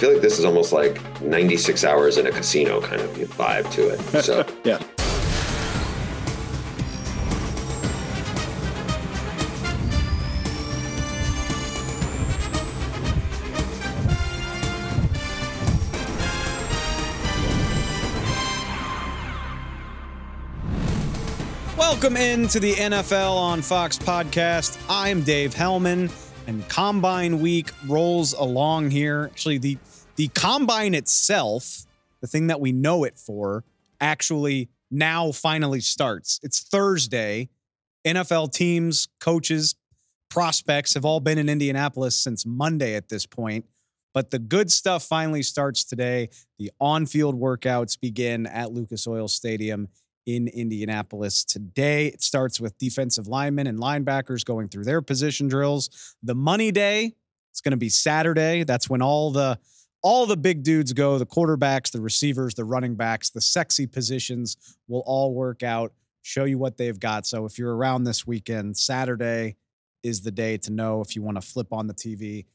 feel like this is almost like 96 hours in a casino kind of vibe to it. So yeah. Welcome into the NFL on Fox podcast. I'm Dave Helman, and Combine Week rolls along here. Actually, the the combine itself, the thing that we know it for, actually now finally starts. It's Thursday. NFL teams, coaches, prospects have all been in Indianapolis since Monday at this point. But the good stuff finally starts today. The on field workouts begin at Lucas Oil Stadium in Indianapolis today. It starts with defensive linemen and linebackers going through their position drills. The money day, it's going to be Saturday. That's when all the all the big dudes go, the quarterbacks, the receivers, the running backs, the sexy positions will all work out, show you what they've got. So if you're around this weekend, Saturday is the day to know if you want to flip on the TV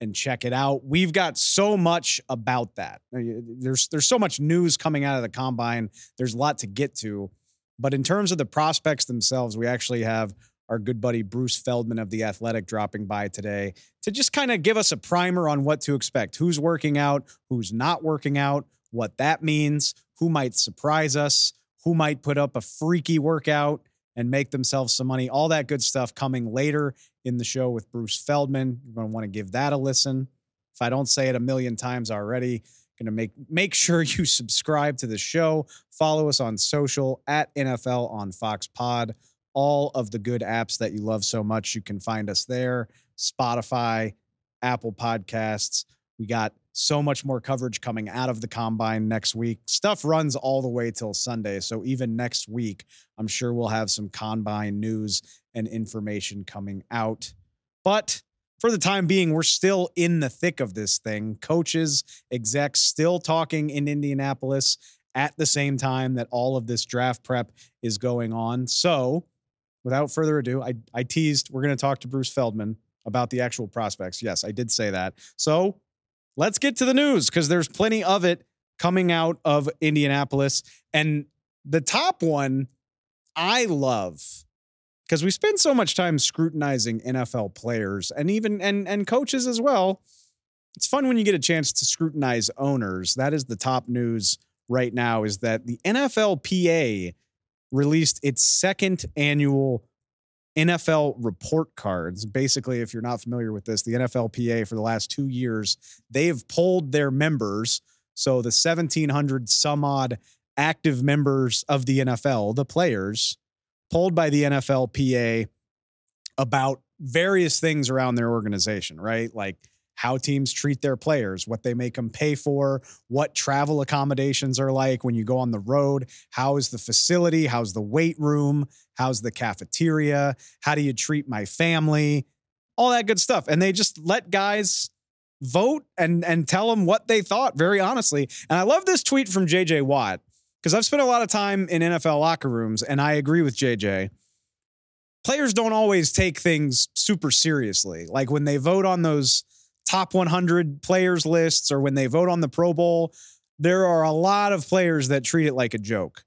and check it out. We've got so much about that. Uh, there's there's so much news coming out of the combine. There's a lot to get to. But in terms of the prospects themselves, we actually have our good buddy Bruce Feldman of The Athletic dropping by today to just kind of give us a primer on what to expect. Who's working out, who's not working out, what that means, who might surprise us, who might put up a freaky workout and make themselves some money. All that good stuff coming later in the show with Bruce Feldman. You're going to want to give that a listen. If I don't say it a million times already, going to make make sure you subscribe to the show. Follow us on social at NFL on Fox Pod. All of the good apps that you love so much, you can find us there. Spotify, Apple Podcasts. We got so much more coverage coming out of the combine next week. Stuff runs all the way till Sunday. So even next week, I'm sure we'll have some combine news and information coming out. But for the time being, we're still in the thick of this thing. Coaches, execs still talking in Indianapolis at the same time that all of this draft prep is going on. So, without further ado, I, I teased we're going to talk to Bruce Feldman about the actual prospects. Yes, I did say that. So, let's get to the news because there's plenty of it coming out of Indianapolis. And the top one I love because we spend so much time scrutinizing NFL players and even and and coaches as well. It's fun when you get a chance to scrutinize owners. That is the top news right now is that the NFLPA released its second annual NFL report cards. Basically, if you're not familiar with this, the NFLPA for the last two years, they've polled their members. So the 1,700 some odd active members of the NFL, the players, polled by the NFLPA about various things around their organization, right? Like how teams treat their players, what they make them pay for, what travel accommodations are like when you go on the road, how is the facility, how's the weight room, how's the cafeteria, how do you treat my family, all that good stuff. And they just let guys vote and and tell them what they thought very honestly. And I love this tweet from JJ Watt because I've spent a lot of time in NFL locker rooms and I agree with JJ players don't always take things super seriously. Like when they vote on those top 100 players lists or when they vote on the Pro Bowl, there are a lot of players that treat it like a joke.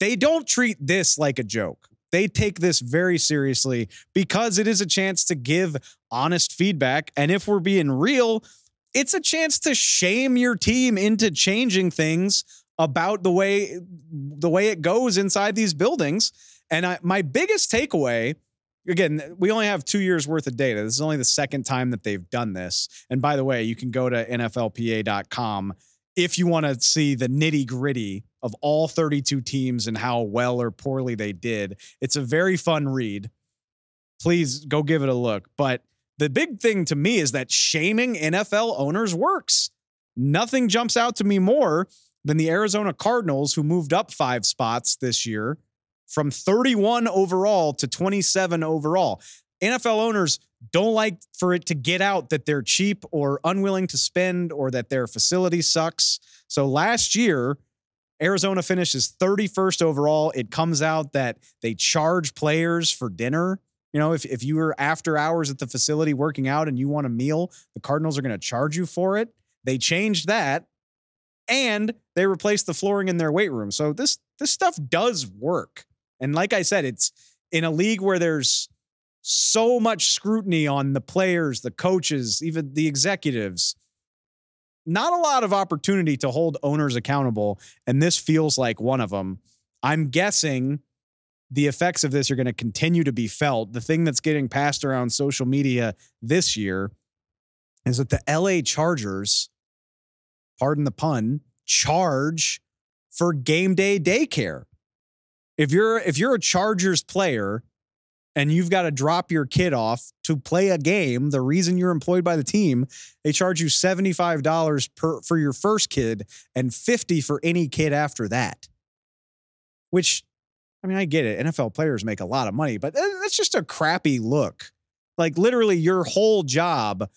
They don't treat this like a joke. They take this very seriously because it is a chance to give honest feedback. And if we're being real, it's a chance to shame your team into changing things about the way the way it goes inside these buildings. And I, my biggest takeaway again, we only have two years worth of data. This is only the second time that they've done this. And by the way, you can go to NFLPA.com if you want to see the nitty gritty of all 32 teams and how well or poorly they did. It's a very fun read. Please go give it a look. But the big thing to me is that shaming NFL owners works. Nothing jumps out to me more than the Arizona Cardinals, who moved up five spots this year from 31 overall to 27 overall. NFL owners don't like for it to get out that they're cheap or unwilling to spend or that their facility sucks. So last year, Arizona finishes 31st overall. It comes out that they charge players for dinner. You know, if, if you were after hours at the facility working out and you want a meal, the Cardinals are going to charge you for it. They changed that and they replaced the flooring in their weight room. So this this stuff does work. And like I said, it's in a league where there's so much scrutiny on the players, the coaches, even the executives. Not a lot of opportunity to hold owners accountable, and this feels like one of them. I'm guessing the effects of this are going to continue to be felt. The thing that's getting passed around social media this year is that the LA Chargers, pardon the pun, charge for game day daycare. If you're if you're a Chargers player and you've got to drop your kid off to play a game, the reason you're employed by the team, they charge you $75 per for your first kid and 50 for any kid after that. Which I mean, I get it. NFL players make a lot of money, but that's just a crappy look. Like literally your whole job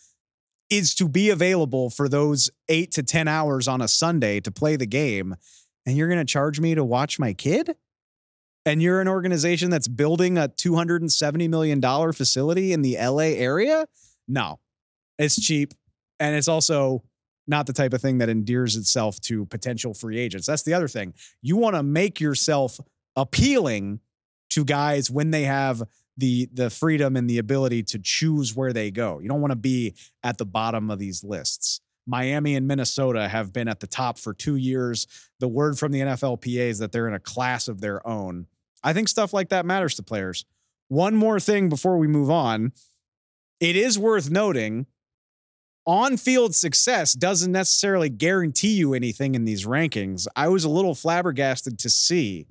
is to be available for those 8 to 10 hours on a Sunday to play the game and you're going to charge me to watch my kid? And you're an organization that's building a $270 million facility in the LA area? No. It's cheap and it's also not the type of thing that endears itself to potential free agents. That's the other thing. You want to make yourself appealing to guys when they have the the freedom and the ability to choose where they go. You don't want to be at the bottom of these lists. Miami and Minnesota have been at the top for 2 years. The word from the NFLPA is that they're in a class of their own. I think stuff like that matters to players. One more thing before we move on. It is worth noting on field success doesn't necessarily guarantee you anything in these rankings. I was a little flabbergasted to see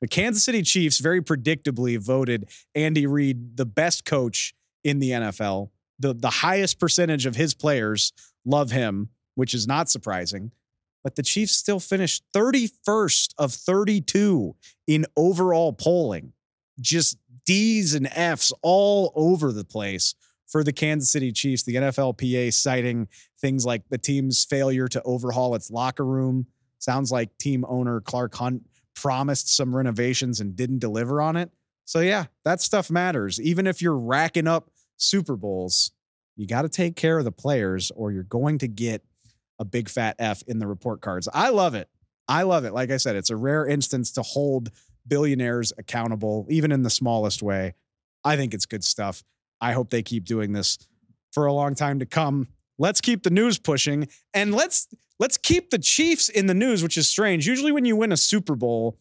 the Kansas City Chiefs very predictably voted Andy Reid the best coach in the NFL. The, the highest percentage of his players love him, which is not surprising. But the Chiefs still finished 31st of 32 in overall polling. Just D's and F's all over the place for the Kansas City Chiefs. The NFLPA citing things like the team's failure to overhaul its locker room. Sounds like team owner Clark Hunt promised some renovations and didn't deliver on it. So, yeah, that stuff matters. Even if you're racking up Super Bowls, you got to take care of the players or you're going to get a big fat F in the report cards. I love it. I love it. Like I said, it's a rare instance to hold billionaires accountable, even in the smallest way. I think it's good stuff. I hope they keep doing this for a long time to come. Let's keep the news pushing and let's let's keep the Chiefs in the news, which is strange. Usually when you win a Super Bowl,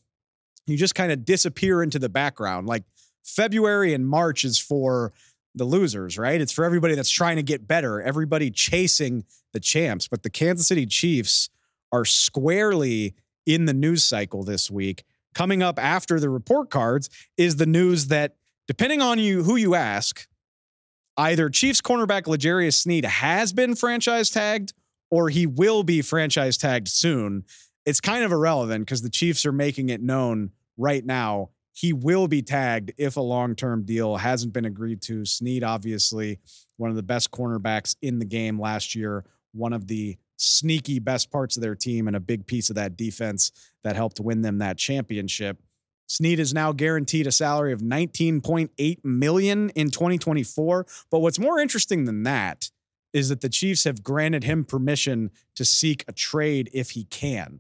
you just kind of disappear into the background. Like February and March is for the losers, right? It's for everybody that's trying to get better, everybody chasing the champs. But the Kansas City Chiefs are squarely in the news cycle this week. Coming up after the report cards is the news that, depending on you who you ask, either Chiefs cornerback L'Jarius Sneed has been franchise tagged or he will be franchise tagged soon. It's kind of irrelevant because the Chiefs are making it known right now he will be tagged if a long term deal hasn't been agreed to. Sneed, obviously, one of the best cornerbacks in the game last year, one of the sneaky best parts of their team, and a big piece of that defense that helped win them that championship. Sneed is now guaranteed a salary of 19.8 million in 2024. But what's more interesting than that is that the Chiefs have granted him permission to seek a trade if he can.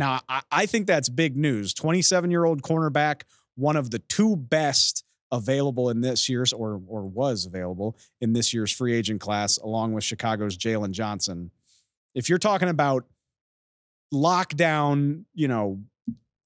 Now, I, I think that's big news. 27 year old cornerback, one of the two best available in this year's or or was available in this year's free agent class, along with Chicago's Jaylon Johnson. If you're talking about lockdown, you know,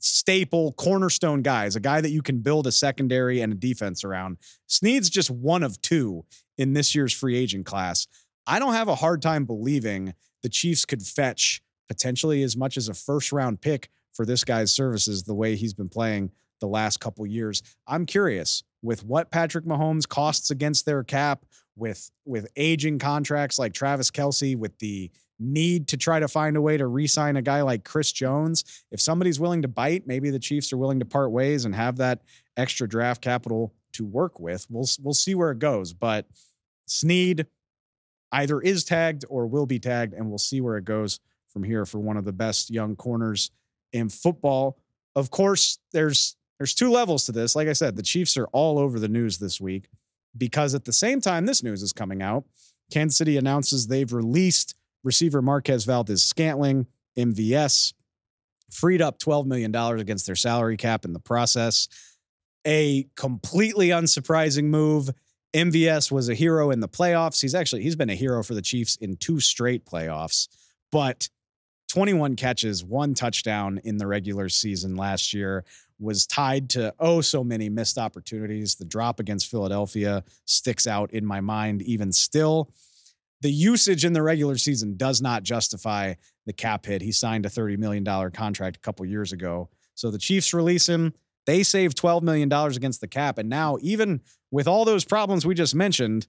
staple cornerstone guys, a guy that you can build a secondary and a defense around. Sneed's just one of two in this year's free agent class. I don't have a hard time believing the Chiefs could fetch potentially as much as a first round pick for this guy's services the way he's been playing the last couple years. I'm curious with what Patrick Mahomes costs against their cap, with with aging contracts like Travis Kelce, with the need to try to find a way to re-sign a guy like Chris Jones. If somebody's willing to bite, maybe the Chiefs are willing to part ways and have that extra draft capital to work with. We'll we'll see where it goes, but Sneed either is tagged or will be tagged, and we'll see where it goes from here for one of the best young corners in football. Of course, there's there's two levels to this. Like I said, the Chiefs are all over the news this week because at the same time this news is coming out, Kansas City announces they've released receiver Marquez Valdes Scantling, MVS, freed up $12 million against their salary cap in the process. A completely unsurprising move. MVS was a hero in the playoffs. He's actually he's been a hero for the Chiefs in two straight playoffs, but 21 catches, one touchdown in the regular season last year was tied to oh so many missed opportunities. The drop against Philadelphia sticks out in my mind even still. The usage in the regular season does not justify the cap hit. He signed a $30 million contract a couple years ago. So the Chiefs release him. They save $12 million against the cap. And now, even with all those problems we just mentioned,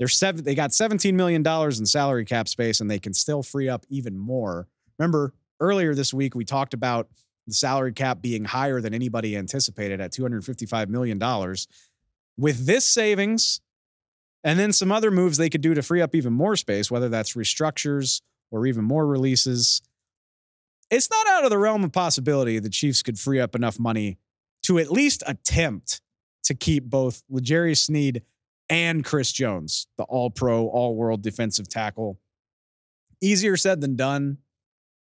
they're seven, they got $17 million in salary cap space and they can still free up even more. Remember, earlier this week, we talked about the salary cap being higher than anybody anticipated at $255 million. With this savings and then some other moves they could do to free up even more space, whether that's restructures or even more releases, it's not out of the realm of possibility the Chiefs could free up enough money to at least attempt to keep both L'Jarius Sneed and Chris Jones, the all pro, all world defensive tackle. Easier said than done.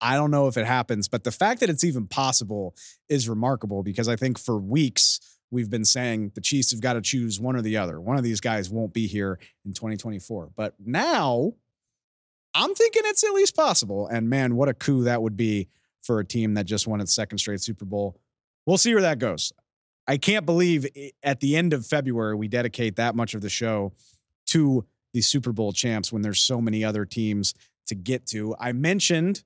I don't know if it happens, but the fact that it's even possible is remarkable because I think for weeks we've been saying the Chiefs have got to choose one or the other. One of these guys won't be here in 2024. But now I'm thinking it's at least possible. And man, what a coup that would be for a team that just won its second straight Super Bowl. We'll see where that goes. I can't believe at the end of February we dedicate that much of the show to the Super Bowl champs when there's so many other teams to get to. I mentioned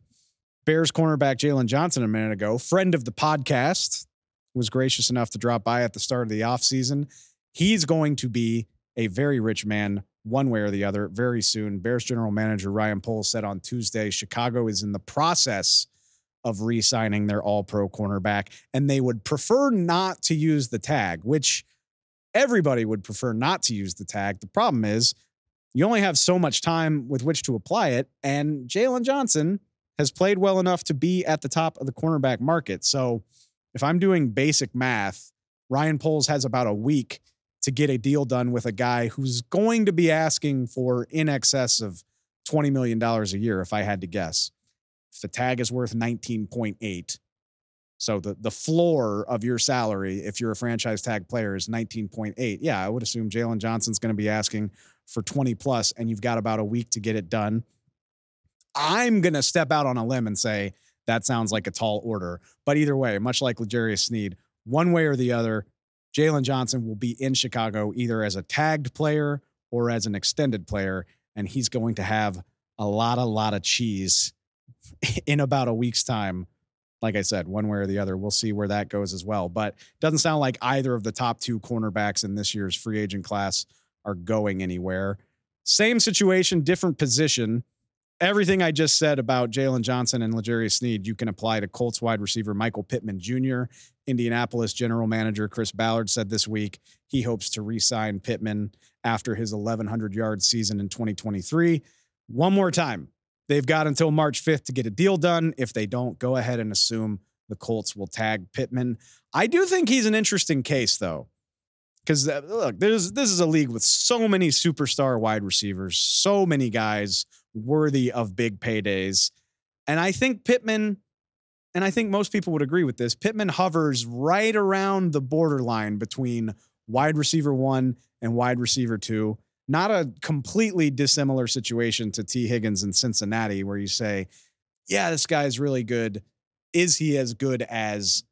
Bears cornerback Jaylon Johnson a minute ago, friend of the podcast, was gracious enough to drop by at the start of the offseason. He's going to be a very rich man one way or the other very soon. Bears general manager Ryan Poles said on Tuesday Chicago is in the process of re signing their all pro cornerback, and they would prefer not to use the tag, which everybody would prefer not to use the tag. The problem is you only have so much time with which to apply it, and Jaylon Johnson has played well enough to be at the top of the cornerback market. So if I'm doing basic math, Ryan Poles has about a week to get a deal done with a guy who's going to be asking for in excess of $20 million a year, if I had to guess. If the tag is worth 19.8, so the, the floor of your salary, if you're a franchise tag player, is 19.8. Yeah, I would assume Jaylon Johnson's going to be asking for 20 plus, and you've got about a week to get it done. I'm going to step out on a limb and say that sounds like a tall order. But either way, much like L'Jarius Sneed, one way or the other, Jaylon Johnson will be in Chicago either as a tagged player or as an extended player, and he's going to have a lot, a lot of cheese in about a week's time. Like I said, one way or the other, we'll see where that goes as well. But doesn't sound like either of the top two cornerbacks in this year's free agent class are going anywhere. Same situation, different position everything I just said about Jaylon Johnson and L'Jarius Sneed, you can apply to Colts wide receiver Michael Pittman Jr. Indianapolis general manager Chris Ballard said this week he hopes to re-sign Pittman after his 1,100 yard season in 2023. One more time, they've got until March 5th to get a deal done. If they don't, go ahead and assume the Colts will tag Pittman. I do think he's an interesting case, though because uh, look, there's this is a league with so many superstar wide receivers, so many guys worthy of big paydays. And I think Pittman, and I think most people would agree with this, Pittman hovers right around the borderline between wide receiver one and wide receiver two. Not a completely dissimilar situation to Tee Higgins in Cincinnati, where you say, yeah, this guy's really good. Is he as good as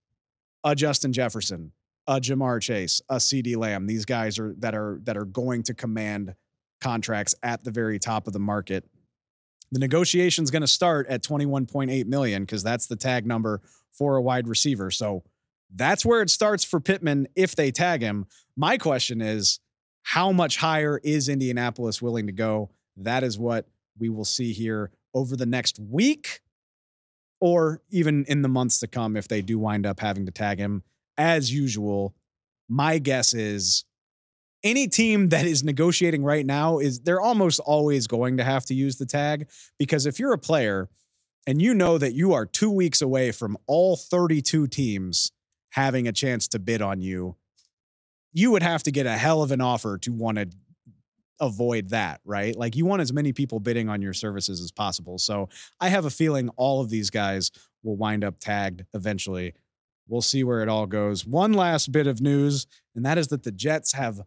a Justin Jefferson, a Ja'Marr Chase, a CeeDee Lamb? These guys are that are that are going to command contracts at the very top of the market the negotiation is going to start at 21.8 million because that's the tag number for a wide receiver. So that's where it starts for Pittman if they tag him. My question is how much higher is Indianapolis willing to go? That is what we will see here over the next week or even in the months to come if they do wind up having to tag him. As usual, my guess is any team that is negotiating right now is they're almost always going to have to use the tag because if you're a player and you know that you are 2 weeks away from all 32 teams having a chance to bid on you you would have to get a hell of an offer to want to avoid that, right? Like you want as many people bidding on your services as possible. So I have a feeling all of these guys will wind up tagged eventually. We'll see where it all goes. One last bit of news, and that is that the Jets have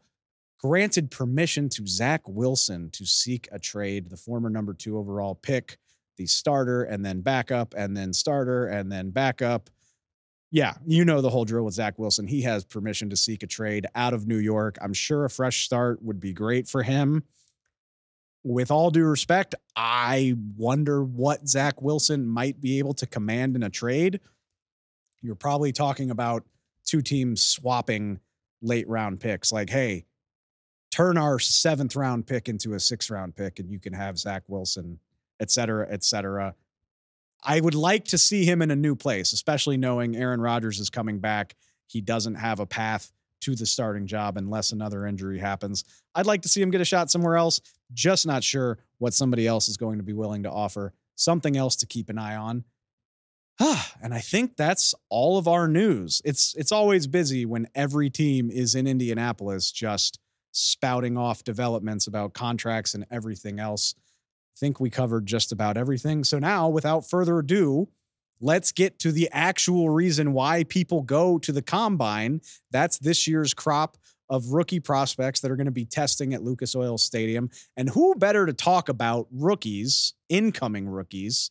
granted permission to Zach Wilson to seek a trade, the former number two overall pick, the starter, and then backup, and then starter, and then backup. Yeah, you know the whole drill with Zach Wilson. He has permission to seek a trade out of New York. I'm sure a fresh start would be great for him. With all due respect, I wonder what Zach Wilson might be able to command in a trade. You're probably talking about two teams swapping late round picks. Like, hey, turn our seventh round pick into a sixth round pick and you can have Zach Wilson, et cetera, et cetera. I would like to see him in a new place, especially knowing Aaron Rodgers is coming back. He doesn't have a path to the starting job unless another injury happens. I'd like to see him get a shot somewhere else. Just not sure what somebody else is going to be willing to offer. Something else to keep an eye on. Ah, and I think that's all of our news. It's it's always busy when every team is in Indianapolis just spouting off developments about contracts and everything else. I think we covered just about everything. So now, without further ado, let's get to the actual reason why people go to the combine. That's this year's crop of rookie prospects that are going to be testing at Lucas Oil Stadium. And who better to talk about rookies, incoming rookies,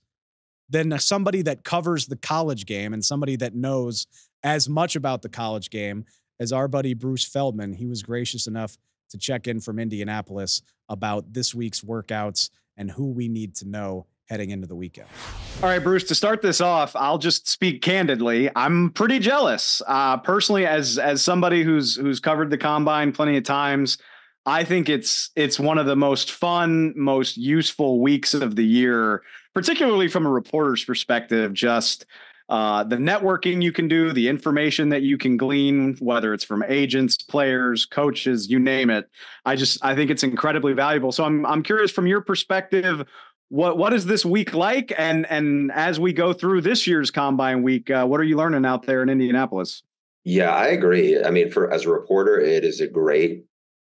than somebody that covers the college game and somebody that knows as much about the college game as our buddy Bruce Feldman. He was gracious enough to check in from Indianapolis about this week's workouts and who we need to know heading into the weekend. All right, Bruce, to start this off, I'll just speak candidly. I'm pretty jealous. Uh, personally, as as somebody who's who's covered the combine plenty of times, I think it's it's one of the most fun, most useful weeks of the year, particularly from a reporter's perspective, just uh, the networking you can do, the information that you can glean, whether it's from agents, players, coaches, you name it. I just I think it's incredibly valuable. So I'm I'm curious from your perspective, what what is this week like? And and as we go through this year's combine week, uh, what are you learning out there in Indianapolis? Yeah, I agree. I mean, for as a reporter, it is a great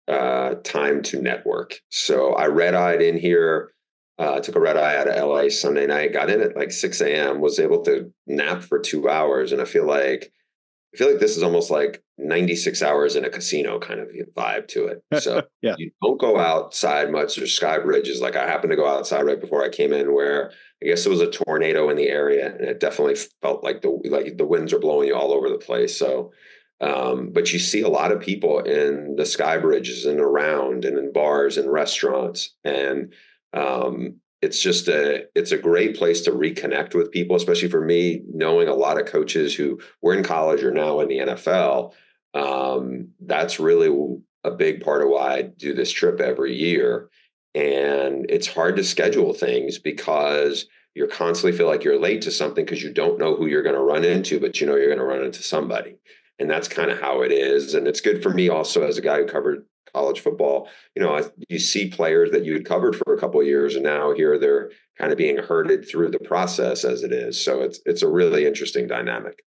uh, time to network. So I red eyed in here uh, took a red eye out of LA Sunday night. Got in at like 6 a.m. Was able to nap for two hours, and I feel like I feel like this is almost like 96 hours in a casino kind of vibe to it. So yeah. you don't go outside much. There's sky bridges. Like I happened to go outside right before I came in, where I guess it was a tornado in the area, and it definitely felt like the like the winds are blowing you all over the place. So. Um, but you see a lot of people in the sky bridges and around and in bars and restaurants. And um, it's just a it's a great place to reconnect with people especially for me knowing a lot of coaches who were in college or now in the nfl um, that's really a big part of why i do this trip every year. And it's hard to schedule things because you constantly feel like you're late to something because you don't know who you're going to run into but you know you're going to run into somebody and that's kind of how it is and it's good for me also as a guy who covered college football, you know, you see players that you had covered for a couple of years, and now here they're kind of being herded through the process as it is. So it's it's a really interesting dynamic.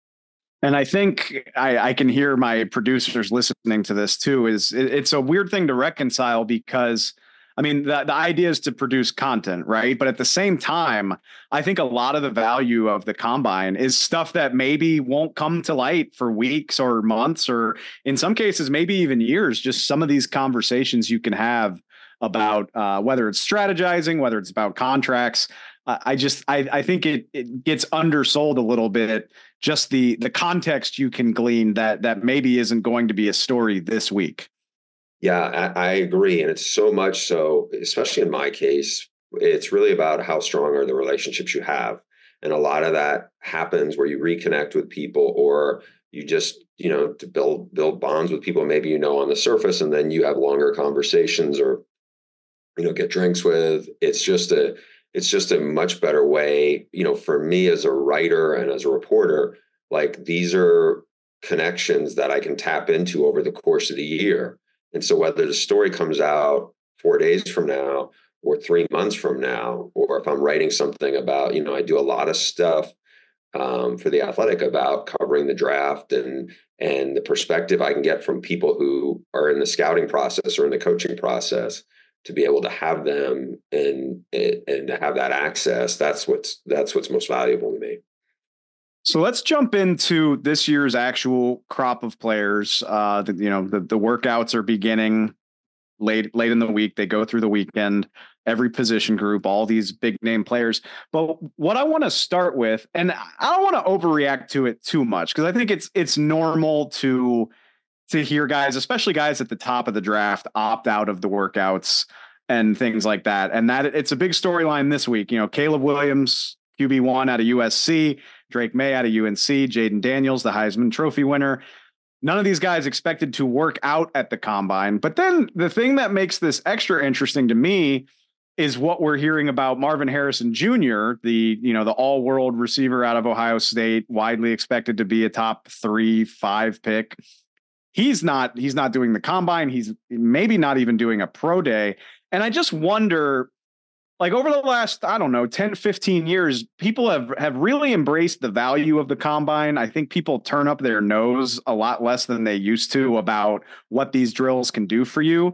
And I think I, I can hear my producers listening to this too. Is it, it's a weird thing to reconcile because I mean, the, the idea is to produce content, right? But at the same time, I think a lot of the value of the combine is stuff that maybe won't come to light for weeks or months, or in some cases, maybe even years. Just some of these conversations you can have about uh, whether it's strategizing, whether it's about contracts. I just I, I think it, it gets undersold a little bit. Just the the context you can glean that that maybe isn't going to be a story this week. Yeah, I, I, agree. And it's so much so, especially in my case, it's really about how strong are the relationships you have. And a lot of that happens where you reconnect with people or you just, you know, to build build bonds with people maybe you know on the surface and then you have longer conversations or you know get drinks with. It's just a it's just a much better way, you know, for me as a writer and as a reporter, like these are connections that I can tap into over the course of the year and so whether the story comes out four days from now or three months from now, or if I'm writing something about, you know, I do a lot of stuff um, for the athletic about covering the draft and and the perspective I can get from people who are in the scouting process or in the coaching process to be able to have them and and to have that access that's what's that's what's most valuable to me so let's jump into this year's actual crop of players. Uh the, you know the, the workouts are beginning late late in the week. They go through the weekend. Every position group all these big name players. But what i want to start with and i don't want to overreact to it too much because i think it's it's normal to to hear guys, especially guys at the top of the draft, opt out of the workouts and things like that. And that it's a big storyline this week. You know, Caleb Williams, QB one out of USC, Drake Maye out of UNC, Jayden Daniels, the Heisman Trophy winner. None of these guys expected to work out at the combine. But then the thing that makes this extra interesting to me is what we're hearing about Marvin Harrison Jr., the you know the all-world receiver out of Ohio State, widely expected to be a top three, five pick he's not he's not doing the combine he's maybe not even doing a pro day and i just wonder like over the last i don't know 10 15 years people have have really embraced the value of the combine i think people turn up their nose a lot less than they used to about what these drills can do for you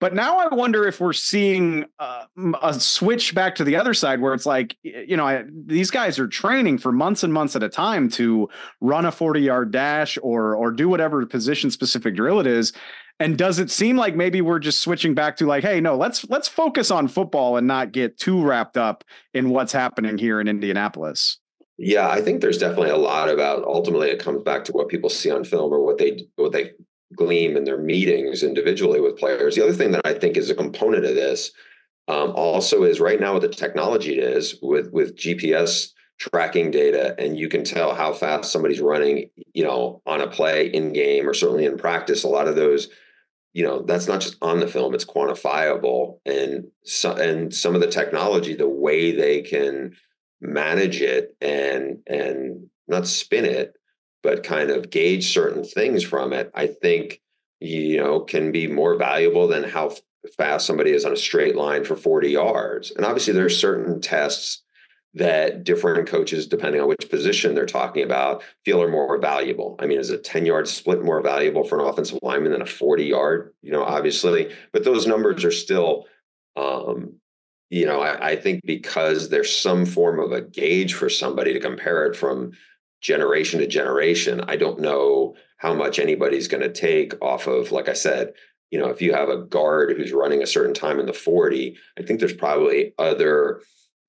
but now I wonder if we're seeing uh, a switch back to the other side where it's like, you know, I, these guys are training for months and months at a time to run a 40 yard dash or, or do whatever position specific drill it is. And does it seem like maybe we're just switching back to like, hey, no, let's let's focus on football and not get too wrapped up in what's happening here in Indianapolis? Yeah, I think there's definitely a lot about ultimately it comes back to what people see on film or what they what they gleam in their meetings individually with players. The other thing that I think is a component of this um, also is right now with the technology it is with with GPS tracking data, and you can tell how fast somebody's running, you know, on a play in game or certainly in practice. A lot of those, you know, that's not just on the film; it's quantifiable, and so, and some of the technology, the way they can manage it and and not spin it but kind of gauge certain things from it, I think, you know, can be more valuable than how fast somebody is on a straight line for 40 yards. And obviously, there's certain tests that different coaches, depending on which position they're talking about, feel are more valuable. I mean, is a 10 yard split more valuable for an offensive lineman than a 40 yard? You know, obviously, but those numbers are still, um, you know, I, I think because there's some form of a gauge for somebody to compare it from generation to generation. I don't know how much anybody's going to take off of, like I said, you know, if you have a guard who's running a certain time in the 40, I think there's probably other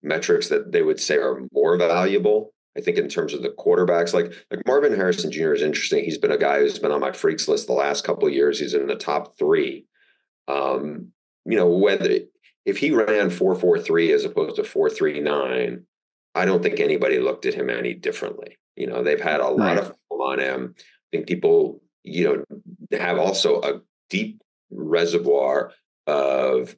metrics that they would say are more valuable. I think in terms of the quarterbacks, like like Marvin Harrison Jr. is interesting. He's been a guy who's been on my freaks list the last couple of years. He's in the top three. Um, you know, whether if he ran four four three as opposed to four three nine, I don't think anybody looked at him any differently. You know, they've had a lot right. of on him. I think people, you know, have also a deep reservoir of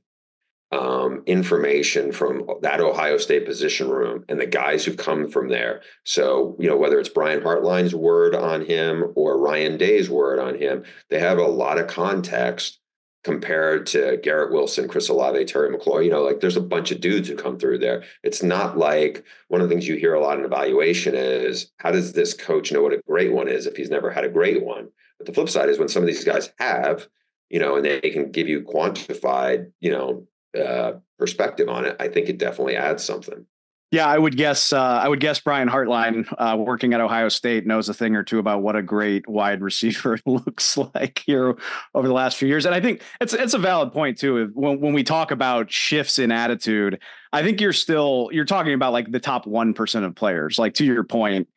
um, information from that Ohio State position room and the guys who come from there. So, you know, whether it's Brian Hartline's word on him or Ryan Day's word on him, they have a lot of context compared to Garrett Wilson, Chris Olave, Terry McLaurin. You know, like there's a bunch of dudes who come through there. It's not like one of the things you hear a lot in evaluation is how does this coach know what a great one is if he's never had a great one? But the flip side is when some of these guys have, you know, and they can give you quantified, you know, uh, perspective on it, I think it definitely adds something. Yeah, I would guess. Uh, I would guess Brian Hartline, uh, working at Ohio State, knows a thing or two about what a great wide receiver looks like here over the last few years. And I think it's it's a valid point too. When when we talk about shifts in attitude, I think you're still you're talking about like the top one percent of players. Like to your point,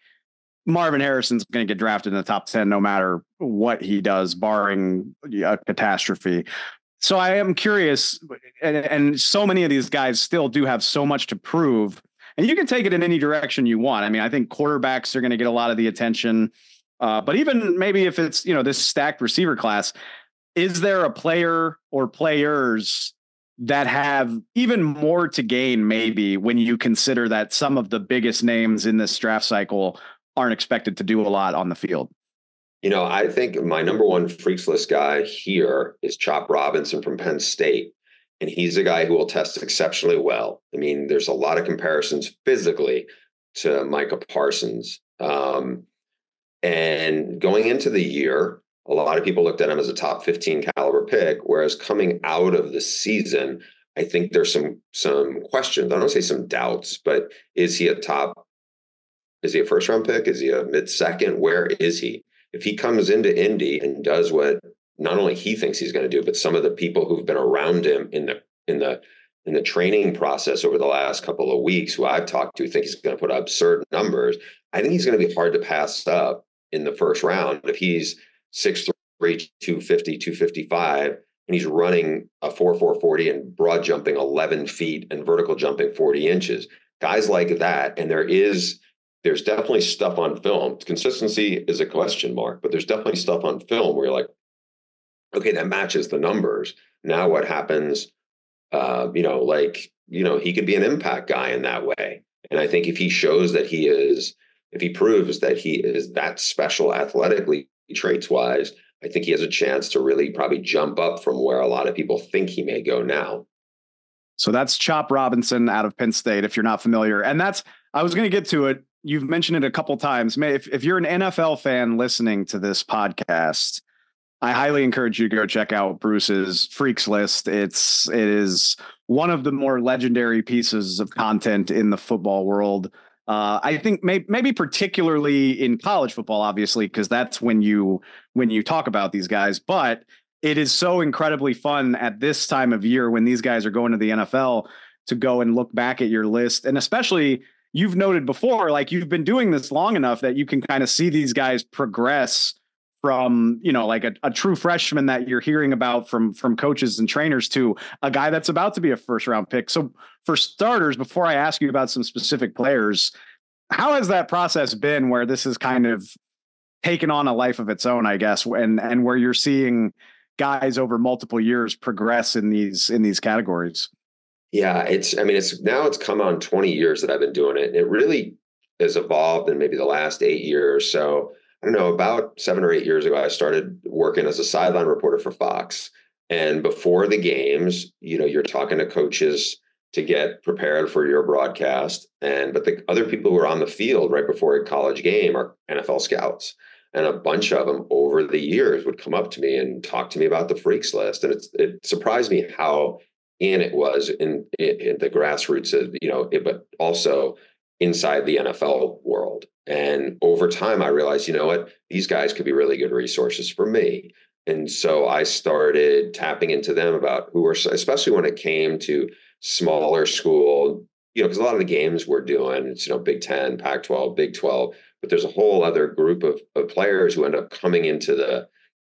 Marvin Harrison's going to get drafted in the top ten no matter what he does, barring a catastrophe. So I am curious, and, and so many of these guys still do have so much to prove and you can take it in any direction you want. I mean, I think quarterbacks are going to get a lot of the attention. Uh, but even maybe if it's, you know, this stacked receiver class, is there a player or players that have even more to gain, maybe when you consider that some of the biggest names in this draft cycle aren't expected to do a lot on the field? You know, I think my number one freaks list guy here is Chop Robinson from Penn State and he's a guy who will test exceptionally well. I mean, there's a lot of comparisons physically to Micah Parsons. Um, and going into the year, a lot of people looked at him as a top 15 caliber pick, whereas coming out of the season, I think there's some some questions. I don't say some doubts, but is he a top? Is he a first round pick? Is he a mid second? Where is he? If he comes into Indy and does what not only he thinks he's going to do, but some of the people who've been around him in the in the in the training process over the last couple of weeks, who I've talked to, think he's going to put absurd numbers. I think he's going to be hard to pass up in the first round if he's 6'3, 250, 255, and he's running a 4 440 and broad jumping 11 feet and vertical jumping 40 inches. Guys like that, and there is there's definitely stuff on film. Consistency is a question mark, but there's definitely stuff on film where you're like, okay, that matches the numbers. Now what happens? Uh, you know, like, you know, he could be an impact guy in that way. And I think if he shows that he is, if he proves that he is that special athletically, traits wise, I think he has a chance to really probably jump up from where a lot of people think he may go now. So that's Chop Robinson out of Penn State, if you're not familiar. And that's, I was going to get to it. You've mentioned it a couple times. If, if you're an NFL fan listening to this podcast, I highly encourage you to go check out Bruce's Freaks List. It's it is one of the more legendary pieces of content in the football world. Uh, I think may, maybe particularly in college football, obviously, because that's when you when you talk about these guys. But it is so incredibly fun at this time of year when these guys are going to the NFL to go and look back at your list, and especially you've noted before, like you've been doing this long enough that you can kind of see these guys progress from you know like a, a, true freshman that you're hearing about from from coaches and trainers to a guy that's about to be a first round pick. So for starters before i ask you about some specific players how has that process been where this is kind of taken on a life of its own i guess and and where you're seeing guys over multiple years progress in these in these categories yeah it's i mean it's now it's come on 20 years that i've been doing it and it really has evolved in maybe the last eight years so I don't know, about seven or eight years ago, I started working as a sideline reporter for Fox. And before the games, you know, you're talking to coaches to get prepared for your broadcast. And but the other people who are on the field right before a college game are NFL scouts. And a bunch of them over the years would come up to me and talk to me about the freaks list. And it's, it surprised me how in it was in, in, in the grassroots, of, you know, it, but also inside the NFL world. And over time, I realized, you know what, these guys could be really good resources for me. And so I started tapping into them about who were, especially when it came to smaller school, you know, because a lot of the games we're doing, it's, you know, Big 10, Pac 12, Big 12, but there's a whole other group of, of players who end up coming into the,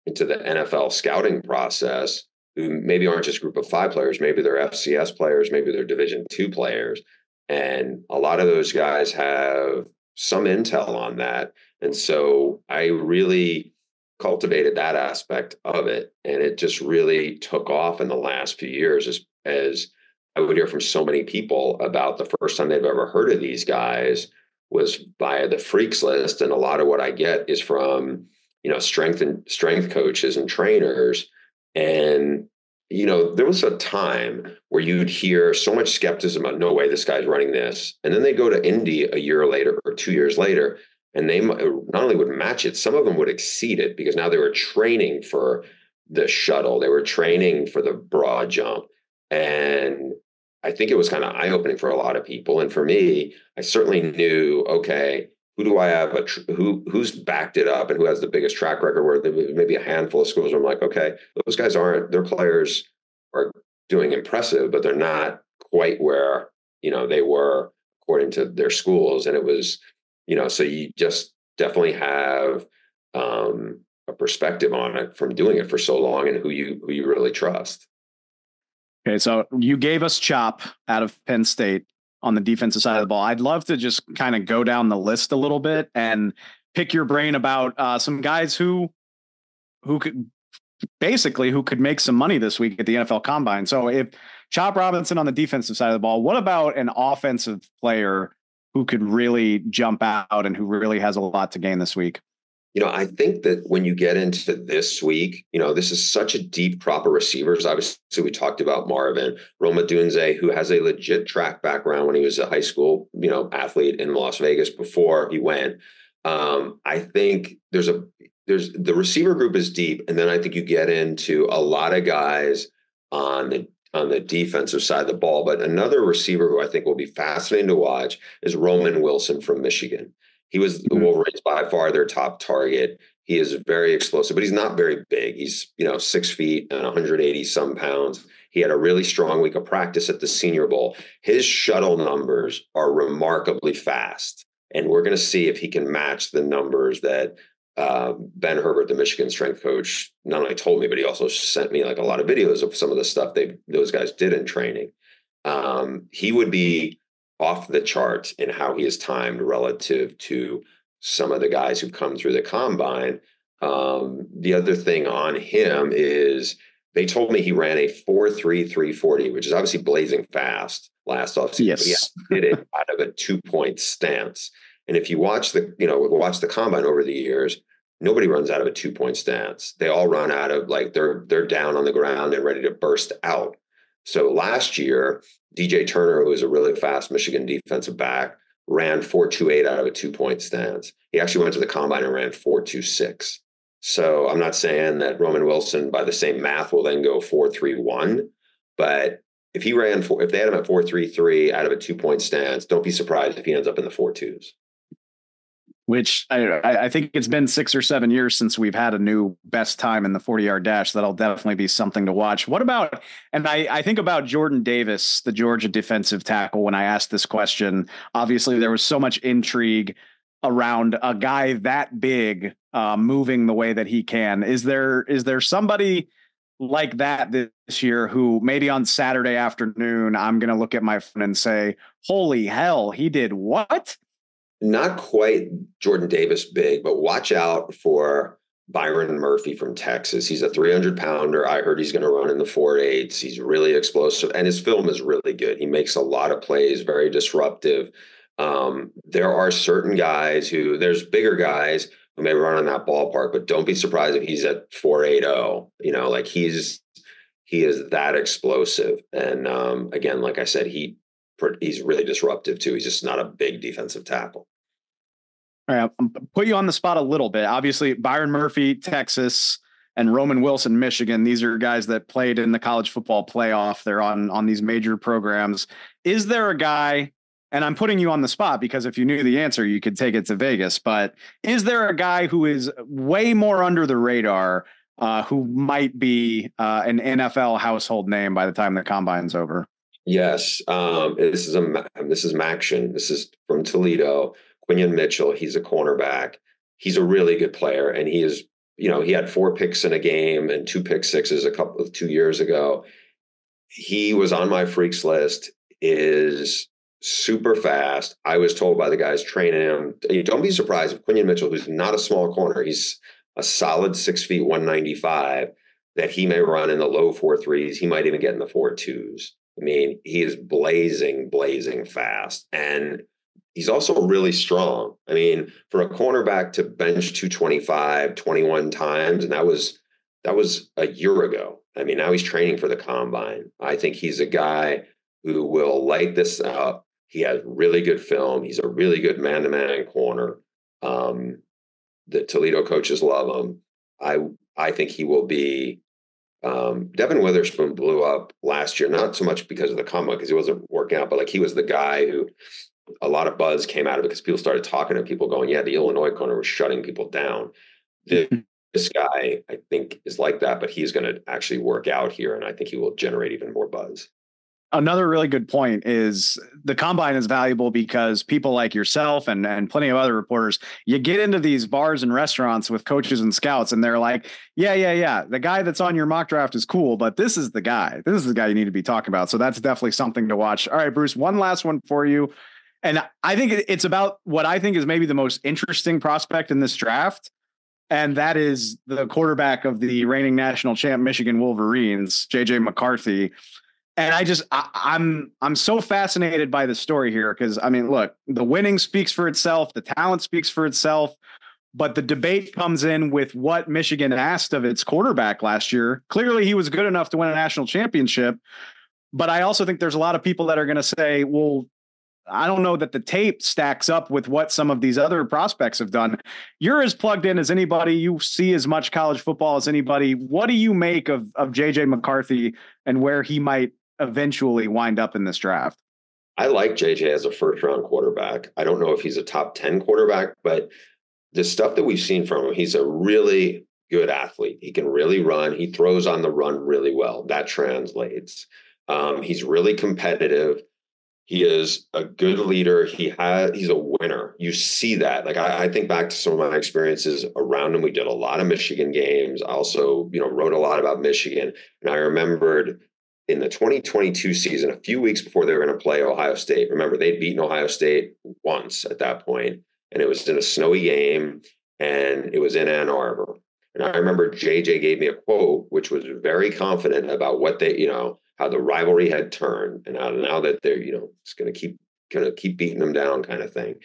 into the NFL scouting process who maybe aren't just a group of five players, maybe they're FCS players, maybe they're division two players. And a lot of those guys have some intel on that. And so I really cultivated that aspect of it. And it just really took off in the last few years as, as I would hear from so many people about the first time they've ever heard of these guys was via the freaks list. And a lot of what I get is from, you know, strength and strength coaches and trainers. And you know, there was a time where you'd hear so much skepticism about no way this guy's running this. And then they go to Indy a year later or two years later, and they not only would match it, some of them would exceed it because now they were training for the shuttle, they were training for the broad jump. And I think it was kind of eye opening for a lot of people. And for me, I certainly knew, okay, who do I have? A tr- who who's backed it up and who has the biggest track record? Where there maybe a handful of schools where I'm like, okay, those guys aren't their players are doing impressive, but they're not quite where you know they were according to their schools. And it was, you know, so you just definitely have um, a perspective on it from doing it for so long and who you who you really trust. Okay, so you gave us Chop out of Penn State on the defensive side of the ball. I'd love to just kind of go down the list a little bit and pick your brain about uh, some guys who who could basically who could make some money this week at the NFL Combine. So if Chop Robinson on the defensive side of the ball, what about an offensive player who could really jump out and who really has a lot to gain this week? You know, I think that when you get into this week, you know, this is such a deep crop of receivers. Obviously, we talked about Marvin, Rome Odunze, who has a legit track background when he was a high school, you know, athlete in Las Vegas before he went. Um, I think there's a there's the receiver group is deep, and then I think you get into a lot of guys on the on the defensive side of the ball. But another receiver who I think will be fascinating to watch is Roman Wilson from Michigan. He was the mm-hmm. Wolverines by far their top target. He is very explosive, but he's not very big. He's you know six feet and 180 some pounds. He had a really strong week of practice at the Senior Bowl. His shuttle numbers are remarkably fast, and we're going to see if he can match the numbers that uh, Ben Herbert, the Michigan strength coach, not only told me, but he also sent me like a lot of videos of some of the stuff they those guys did in training. Um, he would be off the charts in how he is timed relative to some of the guys who come through the combine. Um, the other thing on him is they told me he ran a 4.3340, which is obviously blazing fast last offseason. Yes. But he did it out of a two point stance. And if you watch the, you know, watch the combine over the years, nobody runs out of a two point stance. They all run out of like they're they're down on the ground and ready to burst out. So last year, DJ Turner, who is a really fast Michigan defensive back, ran 428 out of a two point stance. He actually went to the combine and ran 426. So I'm not saying that Roman Wilson, by the same math, will then go 431. But if he ran four, if they had him at 433 out of a two point stance, don't be surprised if he ends up in the four twos which I, I, think it's been six or seven years since we've had a new best time in the 40 yard dash. That'll definitely be something to watch. What about, and I, I think about Jordan Davis, the Georgia defensive tackle, when I asked this question. Obviously, there was so much intrigue around a guy that big uh, moving the way that he can. Is there is there somebody like that this year who maybe on Saturday afternoon I'm going to look at my phone and say, "Holy hell, he did what?" Not quite Jordan Davis big, but watch out for Byron Murphy from Texas. He's a 300 pounder. I heard he's going to run in the four eights. He's really explosive, and his film is really good. He makes a lot of plays, very disruptive. Um, there are certain guys who there's bigger guys who may run in that ballpark, but don't be surprised if he's at 480. You know, like he's he is that explosive. And um, again, like I said, he he's really disruptive too. He's just not a big defensive tackle. All right, I'll put you on the spot a little bit. Obviously, Byron Murphy, Texas, and Roman Wilson, Michigan. These are guys that played in the college football playoff. They're on on these major programs. Is there a guy? And I'm putting you on the spot because if you knew the answer, you could take it to Vegas. But is there a guy who is way more under the radar, uh, who might be uh, an NFL household name by the time the combine's over? Yes, um, this is a this is MACtion. This is from Toledo. Quinyon Mitchell. He's a cornerback. He's a really good player, and he is. You know, he had four picks in a game and two pick sixes a couple of two years ago. He was on my freaks list. Is super fast. I was told by the guys training him. Don't be surprised if Quinyon Mitchell, who's not a small corner, he's a solid six feet, 195, that he may run in the low four threes. He might even get in the four twos. I mean, he is blazing, blazing fast. And he's also really strong. I mean, for a cornerback to bench 225 21 times, and that was that was a year ago. I mean, now he's training for the combine. I think he's a guy who will light this up. He has really good film. He's a really good man-to-man corner. Um, the Toledo coaches love him. I I think he will be um, Devon Witherspoon blew up last year, not so much because of the combine, because he wasn't working out, but like he was the guy who a lot of buzz came out of it because people started talking to people going, yeah, the Illinois corner was shutting people down. Mm-hmm. this guy, I think, is like that, but he's going to actually work out here, and I think he will generate even more buzz another really good point is the combine is valuable because people like yourself and and plenty of other reporters you get into these bars and restaurants with coaches and scouts and they're like yeah yeah yeah the guy that's on your mock draft is cool but this is the guy. This is the guy you need to be talking about. So that's definitely something to watch. All right bruce one last one for you. And i think it's about what i think is maybe the most interesting prospect in this draft and that is the quarterback of the reigning national champ Michigan Wolverines, JJ McCarthy and I just I, I'm I'm so fascinated by the story here because I mean, look, the winning speaks for itself, the talent speaks for itself, but the debate comes in with what Michigan asked of its quarterback last year. Clearly, he was good enough to win a national championship, but I also think there's a lot of people that are going to say, well, I don't know that the tape stacks up with what some of these other prospects have done. You're as plugged in as anybody. You see as much college football as anybody. What do you make of of JJ McCarthy and where he might eventually wind up in this draft? I like JJ as a first round quarterback. I don't know if he's a top 10 quarterback, but the stuff that we've seen from him, he's a really good athlete. He can really run. He throws on the run really well. That translates. Um, he's really competitive. He is a good leader. He has he's a winner. You see that. Like I, I, think back to some of my experiences around him. We did a lot of Michigan games. I also, you know, wrote a lot about Michigan. And I remembered in the 2022 season, a few weeks before they were going to play Ohio State. Remember, they'd beaten Ohio State once at that point, and it was in a snowy game, and it was in Ann Arbor. And I remember JJ gave me a quote, which was very confident about what they, you know, how the rivalry had turned, and how now that they're, you know, it's going to keep going to keep beating them down, kind of thing.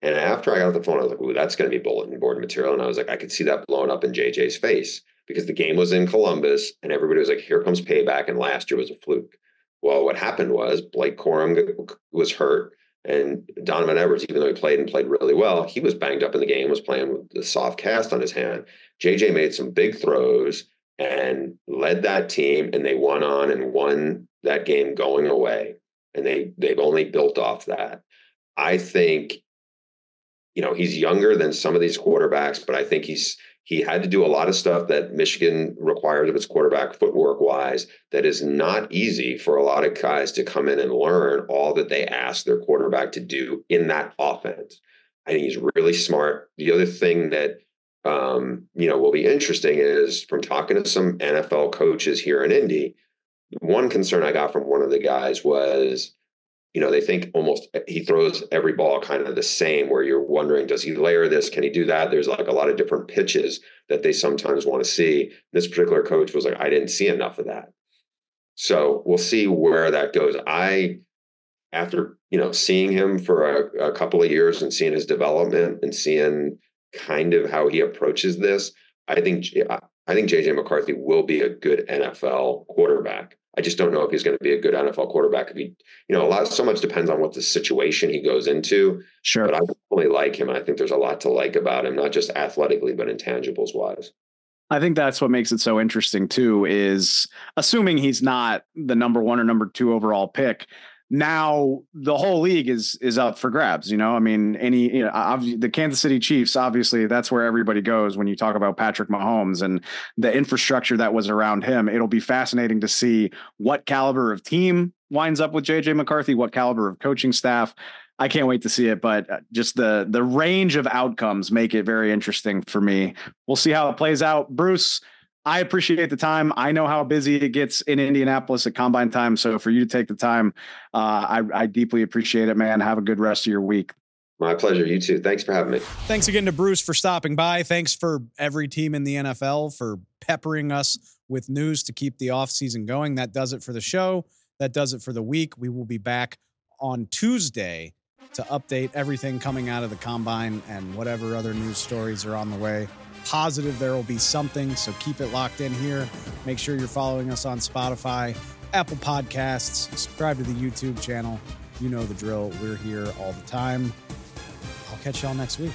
And after I got off the phone, I was like, "Ooh, that's going to be bulletin board material." And I was like, I could see that blowing up in JJ's face because the game was in Columbus, and everybody was like, "Here comes payback," and last year was a fluke. Well, what happened was Blake Corum was hurt, and Donovan Edwards, even though he played and played really well, he was banged up in the game, was playing with the soft cast on his hand. JJ made some big throws and led that team, and they won on and won that game going away. And they they've only built off that. I think, you know, he's younger than some of these quarterbacks, but I think he's he had to do a lot of stuff that Michigan requires of its quarterback footwork wise that is not easy for a lot of guys to come in and learn all that they ask their quarterback to do in that offense. I think he's really smart. The other thing that um, you know will be interesting is from talking to some NFL coaches here in Indy, one concern I got from one of the guys was you know, they think almost eh, he throws every ball kind of the same, where you're wondering, does he layer this? Can he do that? There's like a lot of different pitches that they sometimes want to see. This particular coach was like, I didn't see enough of that. So we'll see where that goes. I, after, you know, seeing him for a, a couple of years and seeing his development and seeing kind of how he approaches this, I think, I think JJ McCarthy will be a good NFL quarterback. I just don't know if he's going to be a good NFL quarterback. If he, you know, a lot so much depends on what the situation he goes into. Sure, but I really like him. I think there's a lot to like about him, not just athletically, but intangibles wise. I think that's what makes it so interesting too. Is assuming he's not the number one or number two overall pick now the whole league is is up for grabs. You know, I mean, any you know, the Kansas City Chiefs, obviously, that's where everybody goes when you talk about Patrick Mahomes and the infrastructure that was around him. It'll be fascinating to see what caliber of team winds up with JJ McCarthy, what caliber of coaching staff. I can't wait to see it, but uh, just the the range of outcomes make it very interesting for me. We'll see how it plays out. Bruce, I appreciate the time. I know how busy it gets in Indianapolis at combine time. So for you to take the time, uh, I, I deeply appreciate it, man. Have a good rest of your week. My pleasure. You too. Thanks for having me. Thanks again to Bruce for stopping by. Thanks for every team in the NFL for peppering us with news to keep the offseason going. That does it for the show. That does it for the week. We will be back on Tuesday to update everything coming out of the combine and whatever other news stories are on the way positive there will be something. So keep it locked in here. Make sure you're following us on Spotify, Apple Podcasts, subscribe to the YouTube channel. You know the drill. We're here all the time. I'll catch y'all next week.